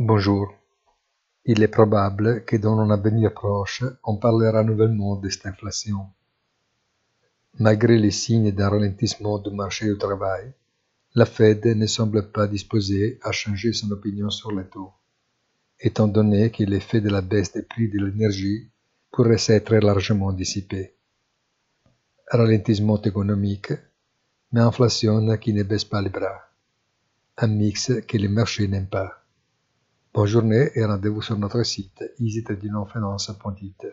Bonjour. Il est probable que dans un avenir proche, on parlera nouvellement de cette inflation. Malgré les signes d'un ralentissement du marché du travail, la Fed ne semble pas disposée à changer son opinion sur les taux, étant donné que l'effet de la baisse des prix de l'énergie pourrait s'être largement dissipé. Ralentissement économique, mais inflation qui ne baisse pas les bras. Un mix que les marchés n'aiment pas. Bonne et rendez-vous sur notre site isitadinonfinance.it.